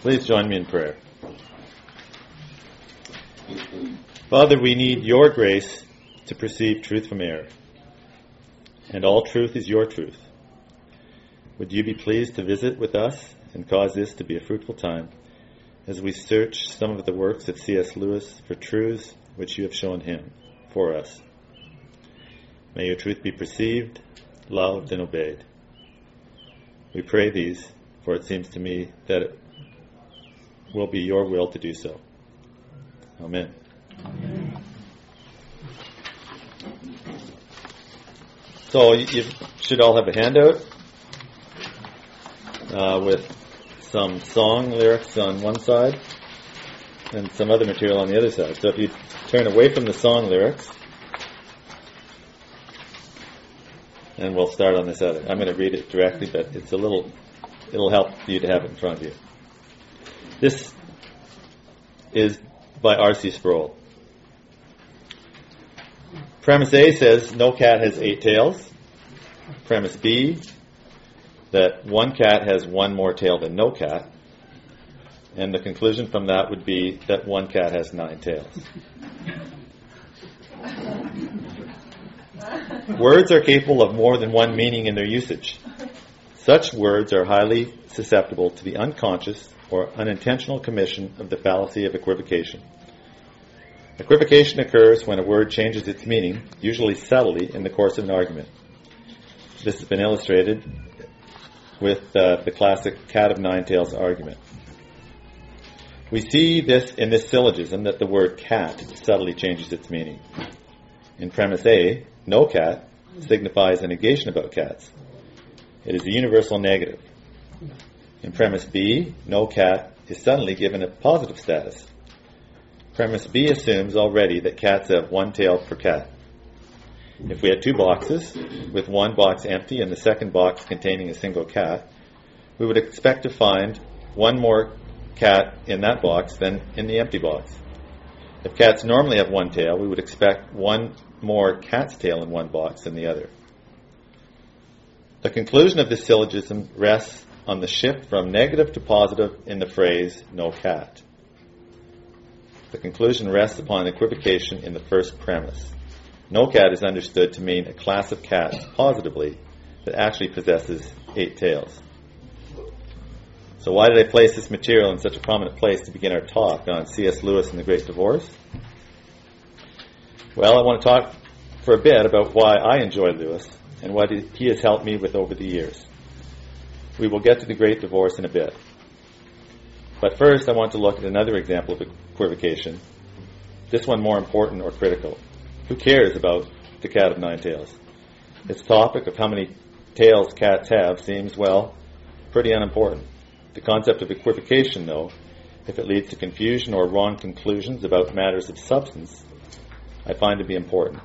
Please join me in prayer. Father, we need your grace to perceive truth from error. And all truth is your truth. Would you be pleased to visit with us and cause this to be a fruitful time as we search some of the works of C.S. Lewis for truths which you have shown him for us? May your truth be perceived, loved, and obeyed. We pray these, for it seems to me that will be your will to do so. Amen. Amen. So you should all have a handout uh, with some song lyrics on one side and some other material on the other side. So if you turn away from the song lyrics, and we'll start on this other. I'm going to read it directly, but it's a little, it'll help you to have it in front of you. This is by R.C. Sproul. Premise A says no cat has eight tails. Premise B that one cat has one more tail than no cat. And the conclusion from that would be that one cat has nine tails. words are capable of more than one meaning in their usage. Such words are highly susceptible to the unconscious or unintentional commission of the fallacy of equivocation. Equivocation occurs when a word changes its meaning, usually subtly, in the course of an argument. This has been illustrated with uh, the classic cat of nine tails argument. We see this in this syllogism that the word cat subtly changes its meaning. In premise A, no cat signifies a negation about cats. It is a universal negative. In premise B, no cat is suddenly given a positive status. Premise B assumes already that cats have one tail per cat. If we had two boxes, with one box empty and the second box containing a single cat, we would expect to find one more cat in that box than in the empty box. If cats normally have one tail, we would expect one more cat's tail in one box than the other. The conclusion of this syllogism rests on the shift from negative to positive in the phrase no cat. The conclusion rests upon equivocation in the first premise. No cat is understood to mean a class of cats, positively, that actually possesses eight tails. So why did I place this material in such a prominent place to begin our talk on C.S. Lewis and the Great Divorce? Well, I want to talk for a bit about why I enjoy Lewis and what he has helped me with over the years. We will get to the Great Divorce in a bit. But first, I want to look at another example of equivocation, this one more important or critical. Who cares about the cat of nine tails? Its topic of how many tails cats have seems, well, pretty unimportant. The concept of equivocation, though, if it leads to confusion or wrong conclusions about matters of substance, I find to be important.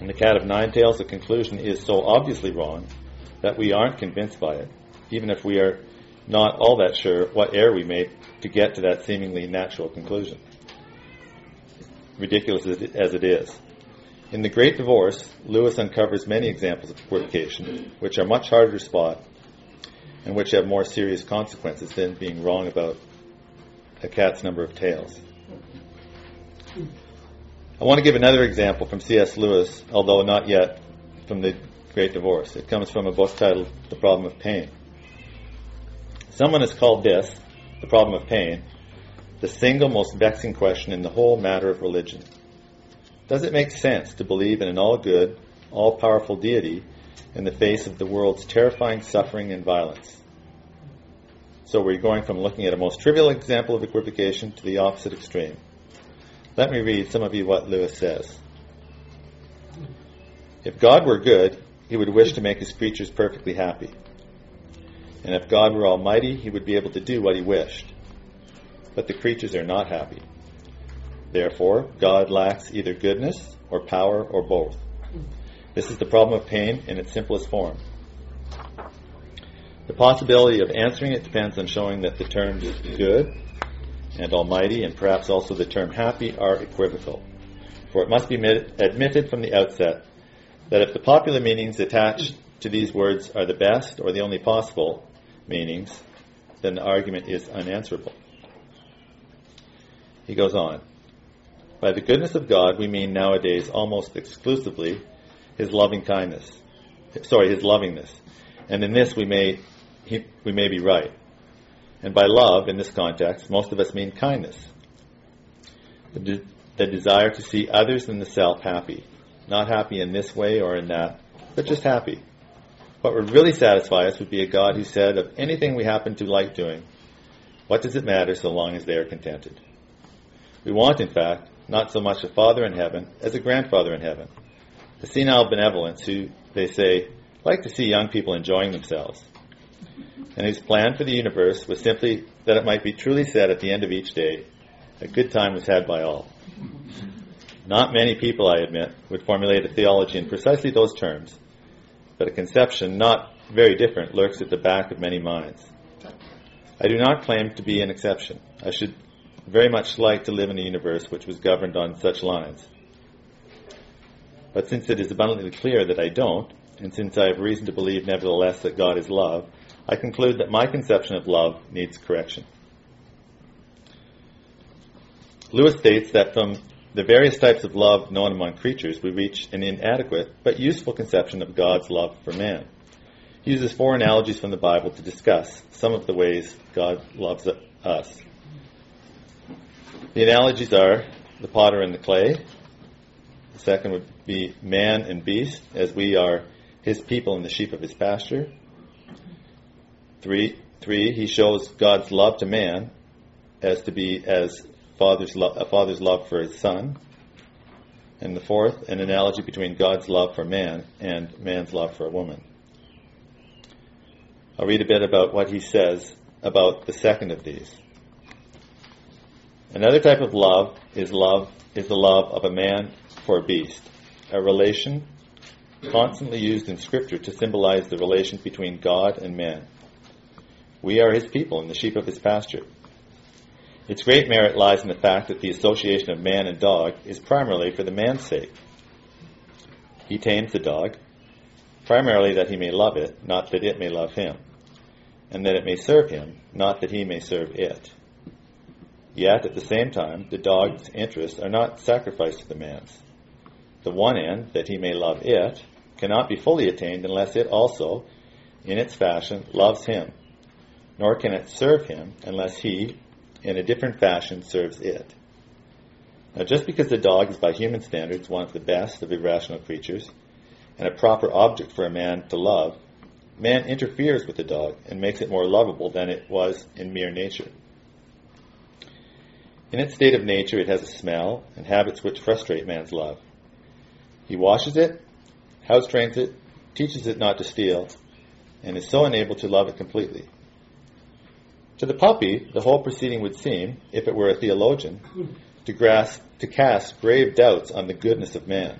In the cat of nine tails, the conclusion is so obviously wrong that we aren't convinced by it, even if we are not all that sure what error we made to get to that seemingly natural conclusion ridiculous as it is. In The Great Divorce, Lewis uncovers many examples of equivocation, which are much harder to spot and which have more serious consequences than being wrong about a cat's number of tails. I want to give another example from C.S. Lewis, although not yet from The Great Divorce. It comes from a book titled The Problem of Pain. Someone has called this, the problem of pain, the single most vexing question in the whole matter of religion. Does it make sense to believe in an all good, all powerful deity in the face of the world's terrifying suffering and violence? So we're going from looking at a most trivial example of equivocation to the opposite extreme. Let me read some of you what Lewis says. If God were good, he would wish to make his creatures perfectly happy. And if God were almighty, he would be able to do what he wished but the creatures are not happy. Therefore, God lacks either goodness or power or both. This is the problem of pain in its simplest form. The possibility of answering it depends on showing that the terms good and almighty and perhaps also the term happy are equivocal. For it must be admitted from the outset that if the popular meanings attached to these words are the best or the only possible meanings, then the argument is unanswerable. He goes on. By the goodness of God, we mean nowadays almost exclusively his loving kindness. Sorry, his lovingness. And in this we may, he, we may be right. And by love, in this context, most of us mean kindness. The, de- the desire to see others than the self happy. Not happy in this way or in that, but just happy. What would really satisfy us would be a God who said of anything we happen to like doing, what does it matter so long as they are contented? We want, in fact, not so much a Father in heaven as a grandfather in heaven. A senile benevolence who, they say, like to see young people enjoying themselves. And whose plan for the universe was simply that it might be truly said at the end of each day, a good time was had by all. Not many people, I admit, would formulate a theology in precisely those terms, but a conception not very different lurks at the back of many minds. I do not claim to be an exception. I should very much like to live in a universe which was governed on such lines. But since it is abundantly clear that I don't, and since I have reason to believe nevertheless that God is love, I conclude that my conception of love needs correction. Lewis states that from the various types of love known among creatures, we reach an inadequate but useful conception of God's love for man. He uses four analogies from the Bible to discuss some of the ways God loves us. The analogies are the potter and the clay. The second would be man and beast, as we are his people and the sheep of his pasture. Three, three he shows God's love to man as to be as father's lo- a father's love for his son. And the fourth, an analogy between God's love for man and man's love for a woman. I'll read a bit about what he says about the second of these. Another type of love is love is the love of a man for a beast, a relation constantly used in Scripture to symbolize the relation between God and man. We are his people and the sheep of his pasture. Its great merit lies in the fact that the association of man and dog is primarily for the man's sake. He tames the dog, primarily that he may love it, not that it may love him, and that it may serve him, not that he may serve it. Yet, at the same time, the dog's interests are not sacrificed to the man's. The one end, that he may love it, cannot be fully attained unless it also, in its fashion, loves him, nor can it serve him unless he, in a different fashion, serves it. Now, just because the dog is by human standards one of the best of irrational creatures, and a proper object for a man to love, man interferes with the dog and makes it more lovable than it was in mere nature. In its state of nature, it has a smell and habits which frustrate man's love. He washes it, house trains it, teaches it not to steal, and is so unable to love it completely. To the puppy, the whole proceeding would seem, if it were a theologian, to, grasp, to cast grave doubts on the goodness of man.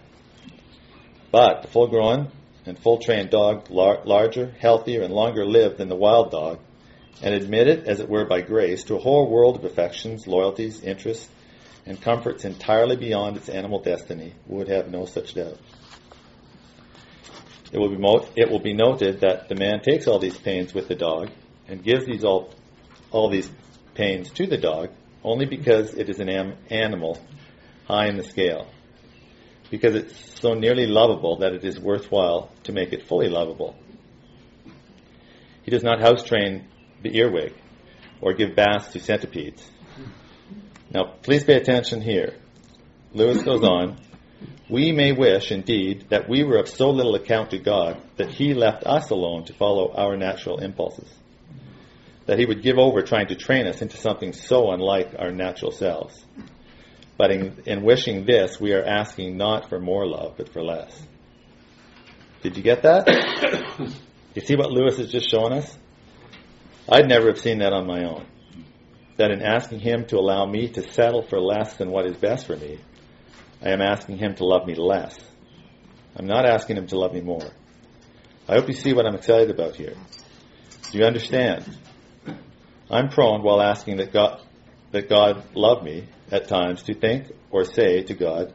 But the full grown and full trained dog, lar- larger, healthier, and longer lived than the wild dog, and admitted, as it were by grace, to a whole world of affections, loyalties, interests, and comforts entirely beyond its animal destiny, would have no such doubt. It will, be mo- it will be noted that the man takes all these pains with the dog and gives these all, all these pains to the dog only because it is an am- animal high in the scale. Because it's so nearly lovable that it is worthwhile to make it fully lovable. He does not house train the earwig or give baths to centipedes. Now, please pay attention here. Lewis goes on, we may wish, indeed, that we were of so little account to God that He left us alone to follow our natural impulses. That He would give over trying to train us into something so unlike our natural selves. But in, in wishing this, we are asking not for more love, but for less. Did you get that? you see what Lewis is just showing us? I'd never have seen that on my own. That in asking Him to allow me to settle for less than what is best for me, I am asking Him to love me less. I'm not asking Him to love me more. I hope you see what I'm excited about here. Do you understand? I'm prone, while asking that God, that God love me at times, to think or say to God,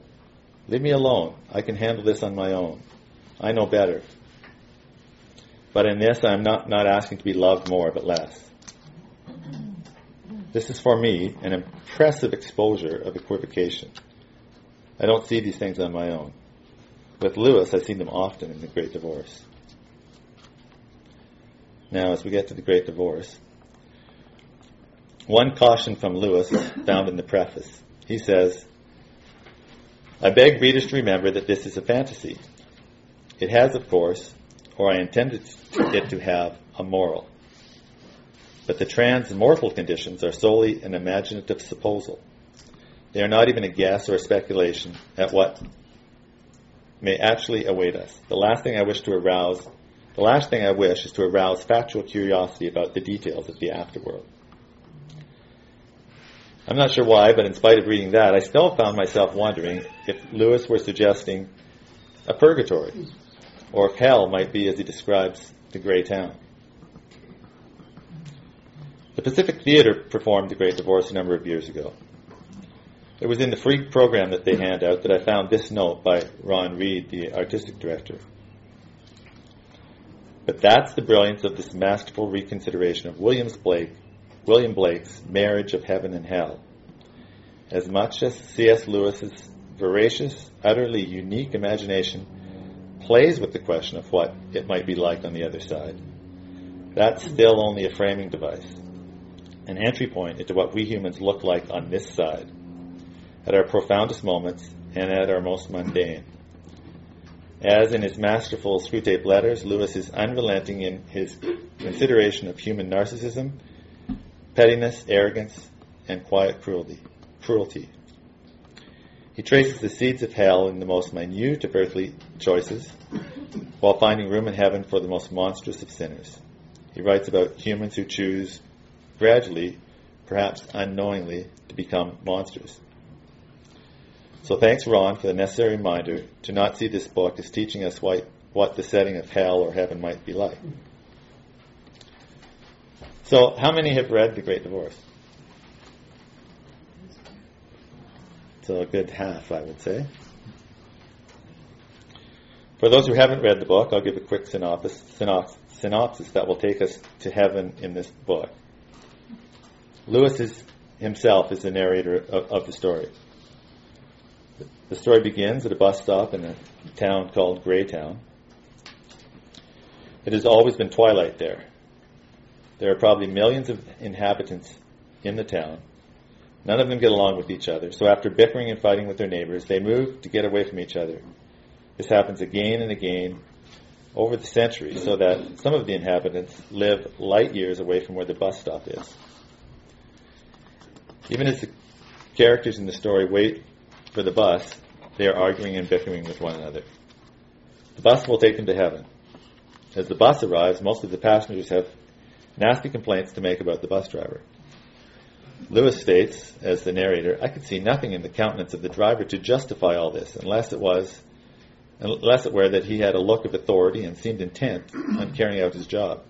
Leave me alone. I can handle this on my own. I know better. But in this, I'm not, not asking to be loved more, but less. This is for me an impressive exposure of equivocation. I don't see these things on my own. With Lewis, I see them often in the Great Divorce. Now, as we get to the Great Divorce, one caution from Lewis is found in the preface. He says, I beg readers to remember that this is a fantasy. It has, of course, or I intended it to have, a moral. But the trans-mortal conditions are solely an imaginative supposal. They are not even a guess or a speculation at what may actually await us. The last thing I wish to arouse, the last thing I wish is to arouse factual curiosity about the details of the afterworld. I'm not sure why, but in spite of reading that, I still found myself wondering if Lewis were suggesting a purgatory, or if hell might be as he describes the Grey Town. The Pacific Theater performed The Great Divorce a number of years ago. It was in the free program that they hand out that I found this note by Ron Reed, the artistic director. But that's the brilliance of this masterful reconsideration of Williams Blake, William Blake's Marriage of Heaven and Hell. As much as C.S. Lewis's voracious, utterly unique imagination plays with the question of what it might be like on the other side, that's still only a framing device, an entry point into what we humans look like on this side at our profoundest moments and at our most mundane. As in his masterful Screwtape letters, Lewis is unrelenting in his consideration of human narcissism, pettiness, arrogance, and quiet cruelty. cruelty. He traces the seeds of hell in the most minute of earthly choices, while finding room in heaven for the most monstrous of sinners. He writes about humans who choose gradually, perhaps unknowingly, to become monsters. So thanks, Ron, for the necessary reminder to not see this book as teaching us what, what the setting of hell or heaven might be like. So, how many have read The Great Divorce? So, a good half, I would say. For those who haven't read the book, I'll give a quick synopsis, synopsis that will take us to heaven in this book. Lewis is, himself is the narrator of, of the story. The story begins at a bus stop in a town called Greytown. It has always been twilight there. There are probably millions of inhabitants in the town. None of them get along with each other, so after bickering and fighting with their neighbors, they move to get away from each other. This happens again and again over the centuries, so that some of the inhabitants live light years away from where the bus stop is. Even as the characters in the story wait for the bus, they are arguing and bickering with one another. The bus will take them to heaven. As the bus arrives, most of the passengers have nasty complaints to make about the bus driver. Lewis states, as the narrator, I could see nothing in the countenance of the driver to justify all this, unless it was, unless it were that he had a look of authority and seemed intent on carrying out his job.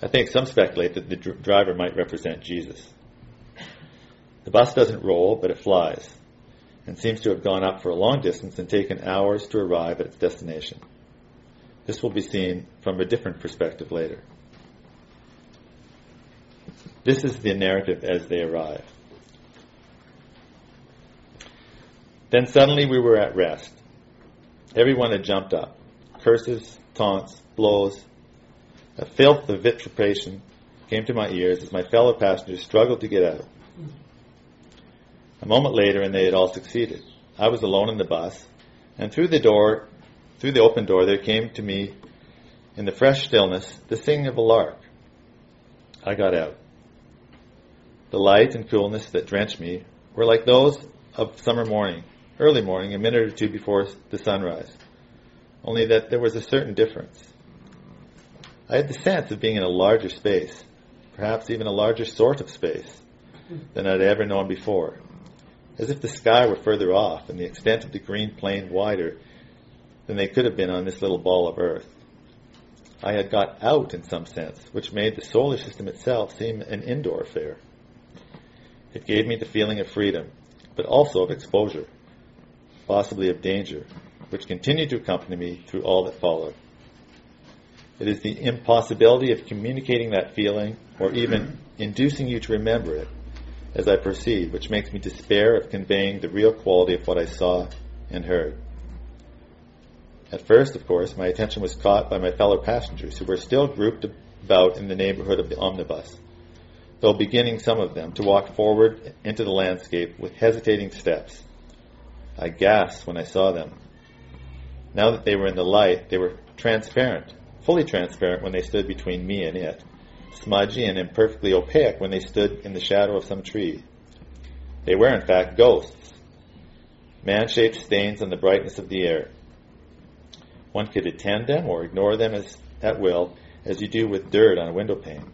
I think some speculate that the dr- driver might represent Jesus. The bus doesn't roll, but it flies, and seems to have gone up for a long distance and taken hours to arrive at its destination. This will be seen from a different perspective later. This is the narrative as they arrive. Then suddenly we were at rest. Everyone had jumped up. Curses, taunts, blows. A filth of vituperation came to my ears as my fellow passengers struggled to get out. A moment later, and they had all succeeded. I was alone in the bus, and through the door, through the open door, there came to me, in the fresh stillness, the singing of a lark. I got out. The light and coolness that drenched me were like those of summer morning, early morning, a minute or two before the sunrise, only that there was a certain difference. I had the sense of being in a larger space, perhaps even a larger sort of space, than I'd ever known before as if the sky were further off and the extent of the green plain wider than they could have been on this little ball of earth. I had got out in some sense, which made the solar system itself seem an indoor affair. It gave me the feeling of freedom, but also of exposure, possibly of danger, which continued to accompany me through all that followed. It is the impossibility of communicating that feeling or even inducing you to remember it as I proceed, which makes me despair of conveying the real quality of what I saw and heard. At first, of course, my attention was caught by my fellow passengers who were still grouped about in the neighborhood of the omnibus, though beginning some of them to walk forward into the landscape with hesitating steps. I gasped when I saw them. Now that they were in the light, they were transparent, fully transparent when they stood between me and it, smudgy and imperfectly opaque when they stood in the shadow of some tree. They were, in fact, ghosts, man shaped stains on the brightness of the air. One could attend them or ignore them as, at will, as you do with dirt on a window pane.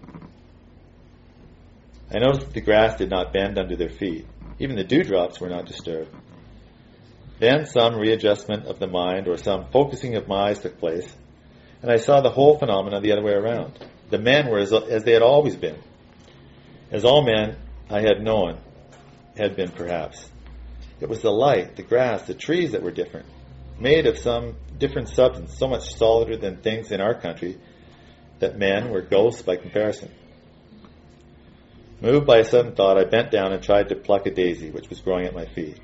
I noticed that the grass did not bend under their feet. Even the dewdrops were not disturbed. Then some readjustment of the mind or some focusing of my eyes took place, and I saw the whole phenomenon the other way around. The men were as, as they had always been, as all men I had known had been perhaps. It was the light, the grass, the trees that were different, made of some different substance, so much solider than things in our country that men were ghosts by comparison. Moved by a sudden thought, I bent down and tried to pluck a daisy which was growing at my feet.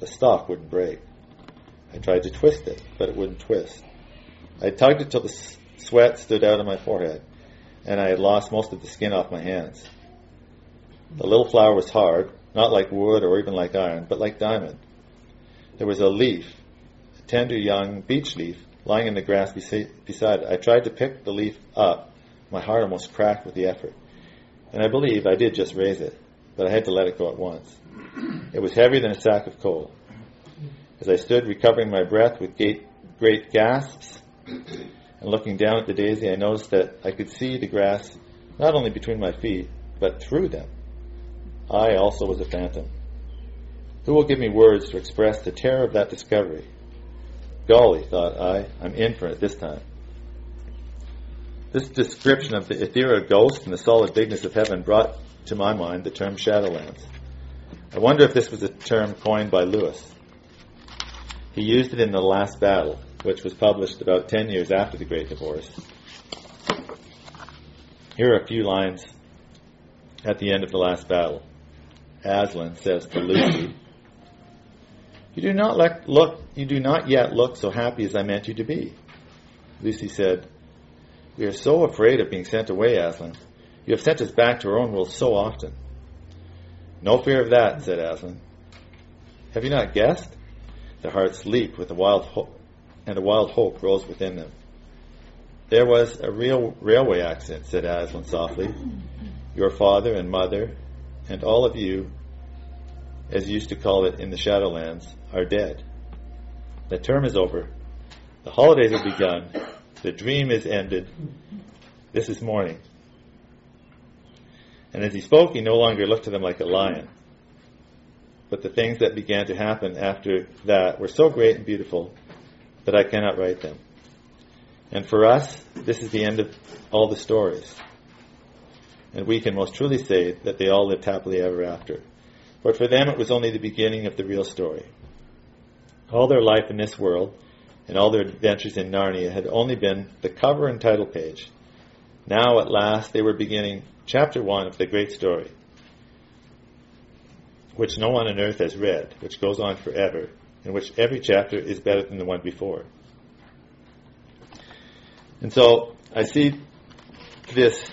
The stalk wouldn't break. I tried to twist it, but it wouldn't twist. I tugged it till the sweat stood out on my forehead, and I had lost most of the skin off my hands. The little flower was hard, not like wood or even like iron, but like diamond. There was a leaf, tender young beech leaf, lying in the grass beside it. I tried to pick the leaf up. My heart almost cracked with the effort. And I believe I did just raise it, but I had to let it go at once. It was heavier than a sack of coal. As I stood recovering my breath with great, great gasps and looking down at the daisy, I noticed that I could see the grass not only between my feet, but through them. I also was a phantom. Who will give me words to express the terror of that discovery? Golly, thought I, I'm in for it this time. This description of the ethereal ghost and the solid bigness of heaven brought to my mind the term Shadowlands. I wonder if this was a term coined by Lewis. He used it in The Last Battle, which was published about 10 years after the Great Divorce. Here are a few lines at the end of The Last Battle. Aslan says to Lucy, You do not look you do not yet look so happy as I meant you to be. Lucy said, We are so afraid of being sent away, Aslan. You have sent us back to our own world so often. No fear of that, said Aslan. Have you not guessed? Their hearts leaped with a wild hope, and a wild hope rose within them. There was a real railway accident, said Aslan softly. Your father and mother, and all of you, as you used to call it in the Shadowlands, are dead. The term is over. The holidays have begun. The dream is ended. This is morning. And as he spoke, he no longer looked to them like a lion. But the things that began to happen after that were so great and beautiful that I cannot write them. And for us, this is the end of all the stories. And we can most truly say that they all lived happily ever after. But for them, it was only the beginning of the real story. All their life in this world and all their adventures in Narnia had only been the cover and title page. Now, at last, they were beginning chapter one of the great story, which no one on earth has read, which goes on forever, in which every chapter is better than the one before. And so I see this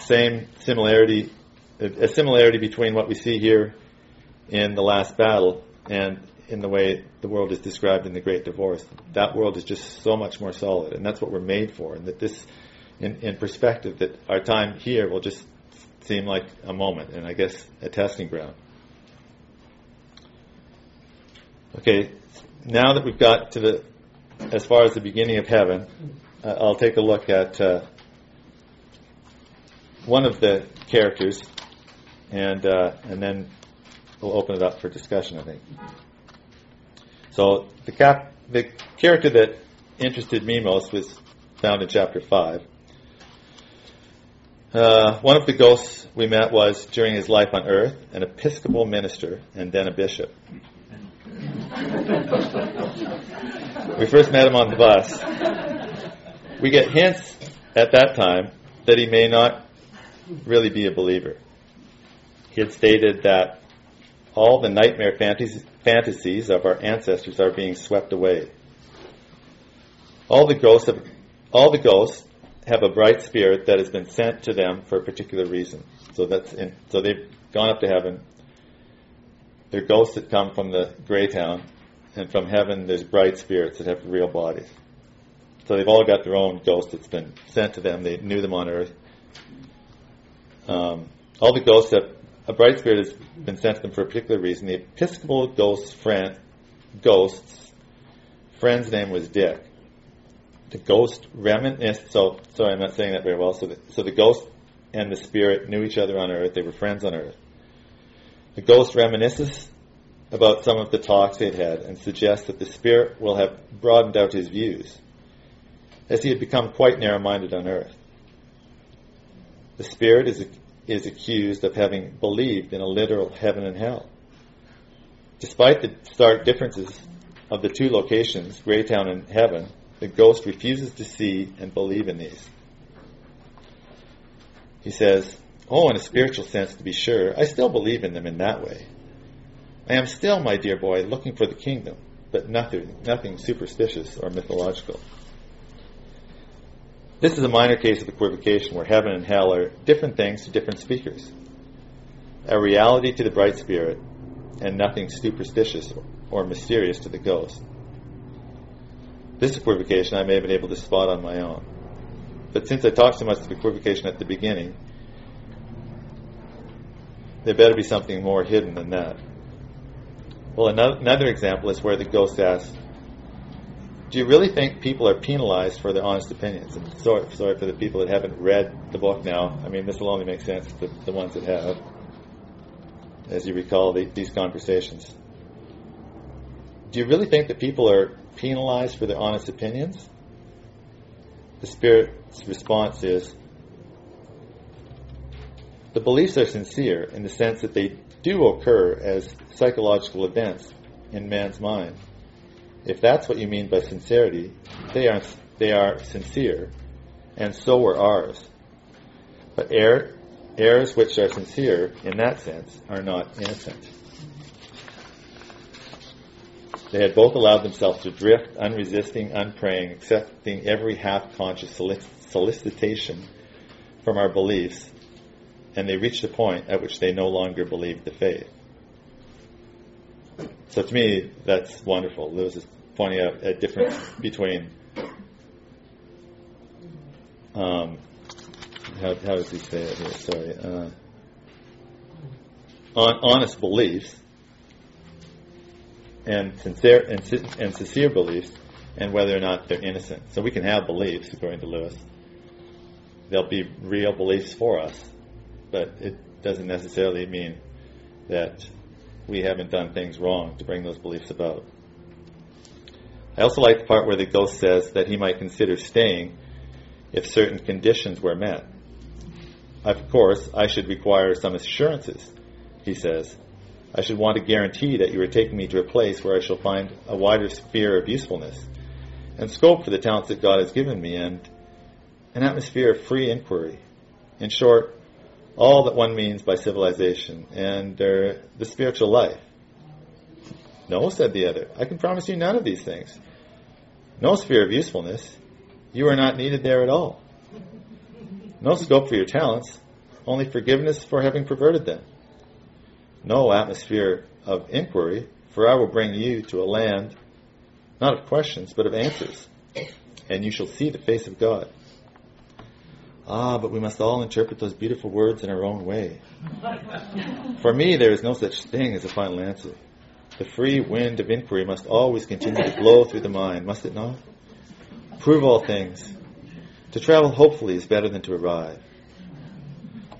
same similarity, a similarity between what we see here in the last battle and in the way the world is described in the Great Divorce. That world is just so much more solid, and that's what we're made for. And that this in, in perspective that our time here will just seem like a moment and I guess a testing ground. Okay, now that we've got to the as far as the beginning of heaven, uh, I'll take a look at uh, one of the characters, and uh, and then we'll open it up for discussion. I think. So the cap the character that interested me most was found in chapter five, uh, one of the ghosts we met was, during his life on earth, an Episcopal minister and then a bishop. we first met him on the bus. we get hints at that time that he may not really be a believer. He had stated that all the nightmare fantasies of our ancestors are being swept away. All the ghosts have, all the ghosts have a bright spirit that has been sent to them for a particular reason. So that's in, so they've gone up to heaven. They're ghosts that come from the gray town, and from heaven there's bright spirits that have real bodies. So they've all got their own ghost that's been sent to them. They knew them on earth. Um, all the ghosts have a bright spirit has been sent to them for a particular reason. The Episcopal ghost friend, ghost's friend's name was Dick. The ghost reminisced. So sorry, I'm not saying that very well. So the, so the ghost and the spirit knew each other on Earth. They were friends on Earth. The ghost reminisces about some of the talks they'd had and suggests that the spirit will have broadened out his views, as he had become quite narrow-minded on Earth. The spirit is is accused of having believed in a literal heaven and hell. Despite the stark differences of the two locations, Greytown and heaven, the ghost refuses to see and believe in these. He says, Oh, in a spiritual sense, to be sure, I still believe in them in that way. I am still, my dear boy, looking for the kingdom, but nothing, nothing superstitious or mythological. This is a minor case of equivocation where heaven and hell are different things to different speakers. A reality to the bright spirit, and nothing superstitious or mysterious to the ghost. This equivocation I may have been able to spot on my own. But since I talked so much of equivocation at the beginning, there better be something more hidden than that. Well, another example is where the ghost asks, do you really think people are penalized for their honest opinions? Sorry, sorry for the people that haven't read the book now. I mean, this will only make sense to the ones that have, as you recall the, these conversations. Do you really think that people are penalized for their honest opinions? The Spirit's response is the beliefs are sincere in the sense that they do occur as psychological events in man's mind. If that's what you mean by sincerity, they are, they are sincere, and so were ours. But err, errors which are sincere in that sense are not innocent. They had both allowed themselves to drift, unresisting, unpraying, accepting every half conscious solicitation from our beliefs, and they reached a point at which they no longer believed the faith. So to me, that's wonderful. Lewis is pointing out a difference between um, how, how, does he say it here? Sorry. Uh, on, honest beliefs and sincere and, and sincere beliefs, and whether or not they're innocent. So we can have beliefs, according to Lewis. They'll be real beliefs for us, but it doesn't necessarily mean that we haven't done things wrong to bring those beliefs about. I also like the part where the ghost says that he might consider staying if certain conditions were met. Of course, I should require some assurances, he says. I should want a guarantee that you are taking me to a place where I shall find a wider sphere of usefulness and scope for the talents that God has given me and an atmosphere of free inquiry. In short, all that one means by civilization and uh, the spiritual life. No, said the other. I can promise you none of these things. No sphere of usefulness. You are not needed there at all. No scope for your talents, only forgiveness for having perverted them. No atmosphere of inquiry, for I will bring you to a land not of questions, but of answers, and you shall see the face of God. Ah, but we must all interpret those beautiful words in our own way. For me, there is no such thing as a final answer. The free wind of inquiry must always continue to blow through the mind, must it not? Prove all things. To travel hopefully is better than to arrive.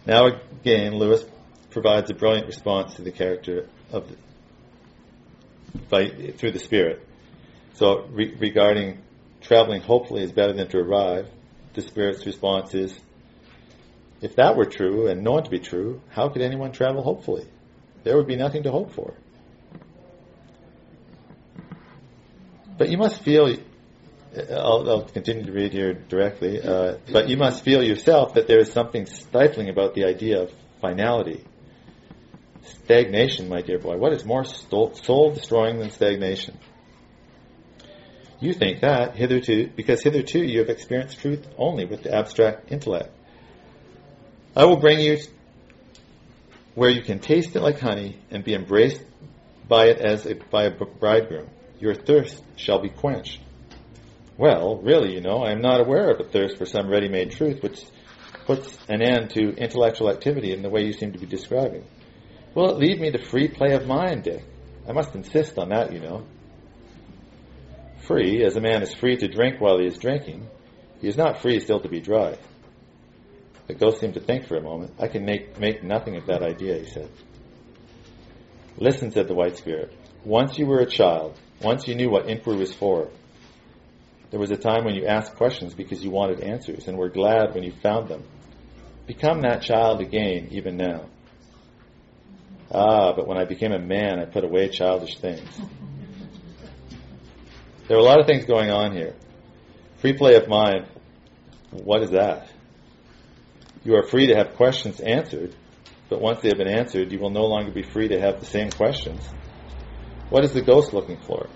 Now again, Lewis provides a brilliant response to the character of the, by, through the Spirit. So re- regarding traveling hopefully is better than to arrive, the Spirit's response is, if that were true and known to be true, how could anyone travel hopefully? There would be nothing to hope for. But you must feel I'll, I'll continue to read here directly. Uh, but you must feel yourself that there is something stifling about the idea of finality. Stagnation, my dear boy. What is more soul destroying than stagnation? You think that hitherto, because hitherto you have experienced truth only with the abstract intellect. I will bring you where you can taste it like honey and be embraced by it as a, by a bridegroom. Your thirst shall be quenched. Well, really, you know, I am not aware of a thirst for some ready-made truth which puts an end to intellectual activity in the way you seem to be describing. Will it leave me the free play of mind, Dick? I must insist on that, you know. Free, as a man is free to drink while he is drinking, he is not free still to be dry. The ghost seemed to think for a moment. I can make, make nothing of that idea, he said. Listen, said the white spirit. Once you were a child. Once you knew what inquiry was for. There was a time when you asked questions because you wanted answers and were glad when you found them. Become that child again, even now. Ah, but when I became a man, I put away childish things. There are a lot of things going on here. Free play of mind, what is that? You are free to have questions answered, but once they have been answered, you will no longer be free to have the same questions. What is the ghost looking for?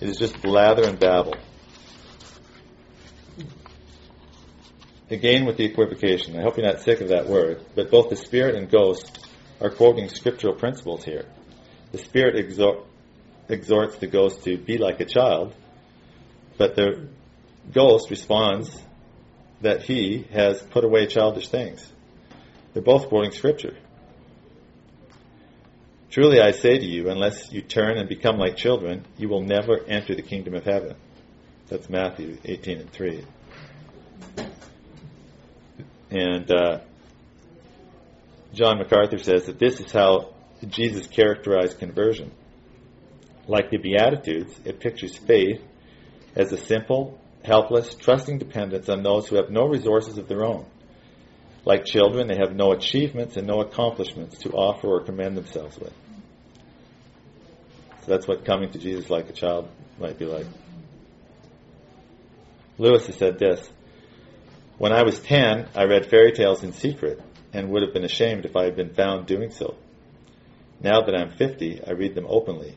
It is just blather and babble. Again with the equivocation. I hope you're not sick of that word, but both the spirit and ghost are quoting scriptural principles here. The spirit exhort, exhorts the ghost to be like a child, but the ghost responds that he has put away childish things. They're both quoting scripture. Truly I say to you, unless you turn and become like children, you will never enter the kingdom of heaven. That's Matthew 18 and 3. And uh, John MacArthur says that this is how Jesus characterized conversion. Like the Beatitudes, it pictures faith as a simple, helpless, trusting dependence on those who have no resources of their own. Like children, they have no achievements and no accomplishments to offer or commend themselves with. So that's what coming to Jesus like a child might be like. Lewis has said this When I was 10, I read fairy tales in secret and would have been ashamed if I had been found doing so. Now that I'm 50, I read them openly.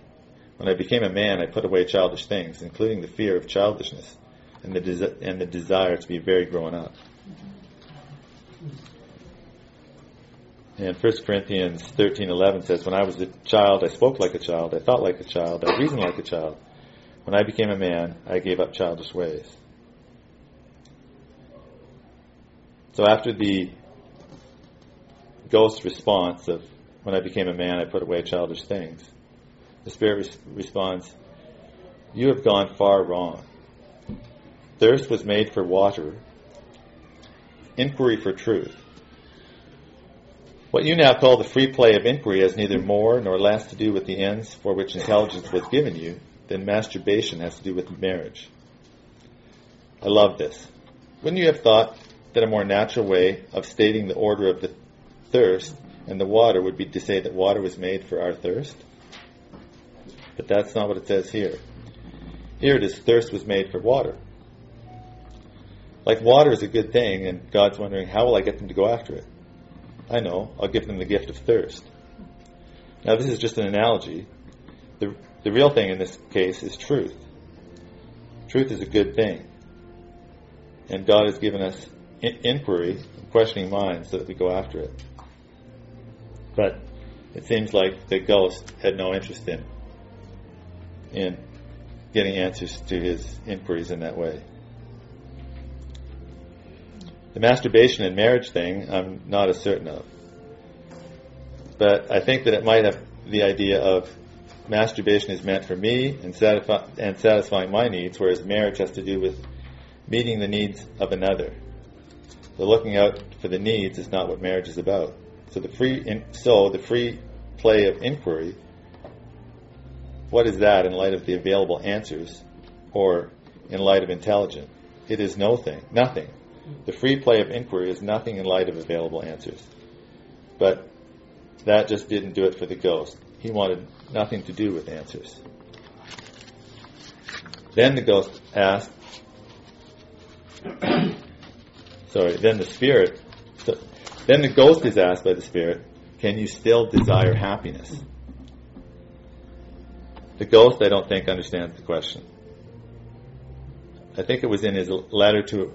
When I became a man, I put away childish things, including the fear of childishness and the, desi- and the desire to be very grown up. And 1 Corinthians 13:11 says, "When I was a child, I spoke like a child, I thought like a child, I reasoned like a child. When I became a man, I gave up childish ways." So after the ghost response of, "When I became a man, I put away childish things," the spirit res- responds, "You have gone far wrong. Thirst was made for water, inquiry for truth." What you now call the free play of inquiry has neither more nor less to do with the ends for which intelligence was given you than masturbation has to do with marriage. I love this. Wouldn't you have thought that a more natural way of stating the order of the thirst and the water would be to say that water was made for our thirst? But that's not what it says here. Here it is thirst was made for water. Like water is a good thing, and God's wondering, how will I get them to go after it? I know, I'll give them the gift of thirst. Now, this is just an analogy. The, the real thing in this case is truth. Truth is a good thing. And God has given us in- inquiry, questioning minds, so that we go after it. But it seems like the ghost had no interest in in getting answers to his inquiries in that way. The masturbation and marriage thing, I'm not as certain of. But I think that it might have the idea of masturbation is meant for me and, satisfi- and satisfying my needs, whereas marriage has to do with meeting the needs of another. So looking out for the needs is not what marriage is about. So the free, in, so the free play of inquiry, what is that in light of the available answers, or in light of intelligence? It is no thing, nothing. The free play of inquiry is nothing in light of available answers. But that just didn't do it for the ghost. He wanted nothing to do with answers. Then the ghost asked, sorry, then the spirit, so, then the ghost is asked by the spirit, can you still desire happiness? The ghost, I don't think, understands the question. I think it was in his letter to,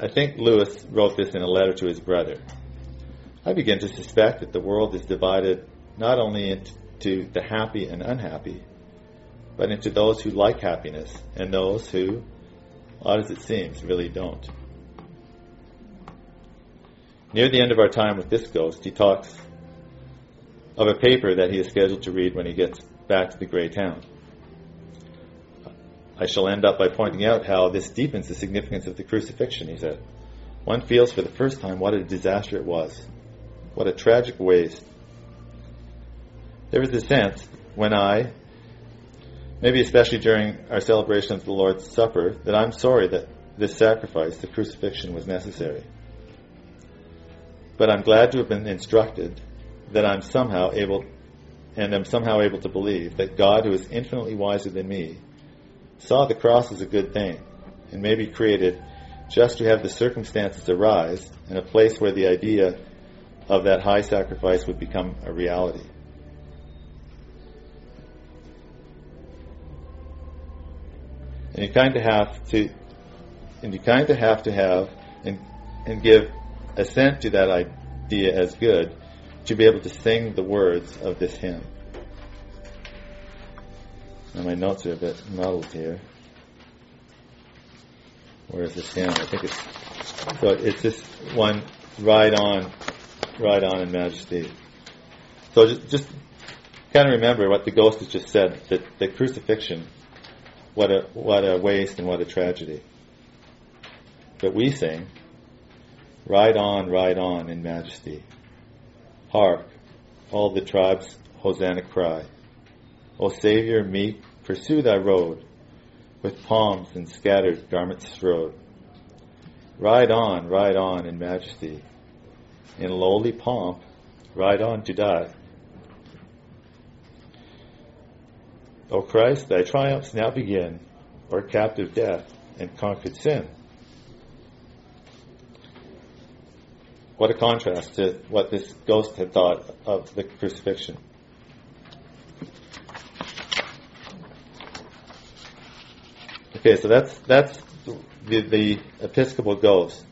I think Lewis wrote this in a letter to his brother. I begin to suspect that the world is divided not only into the happy and unhappy, but into those who like happiness and those who, odd as it seems, really don't. Near the end of our time with this ghost, he talks of a paper that he is scheduled to read when he gets back to the gray town. I shall end up by pointing out how this deepens the significance of the crucifixion, he said. One feels for the first time what a disaster it was. What a tragic waste. There is a sense when I, maybe especially during our celebration of the Lord's Supper, that I'm sorry that this sacrifice, the crucifixion, was necessary. But I'm glad to have been instructed that I'm somehow able, and am somehow able to believe that God, who is infinitely wiser than me, saw the cross as a good thing, and maybe created just to have the circumstances arise in a place where the idea of that high sacrifice would become a reality. And you kind of have to, and you kind of have to have and, and give assent to that idea as good to be able to sing the words of this hymn. Now my notes are a bit muddled here. Where is this hymn? I think it's so it's this one ride on, ride on in majesty. So just, just kind of remember what the ghost has just said that the crucifixion, what a what a waste and what a tragedy. But we sing, ride on, ride on in majesty. Hark, all the tribes Hosanna cry. O Savior meek, pursue thy road, with palms and scattered garments strode. Ride on, ride on in majesty, in lowly pomp, ride on to die. O Christ, thy triumphs now begin, o'er captive death and conquered sin. What a contrast to what this ghost had thought of the crucifixion. Okay, so that's that's the, the Episcopal ghost.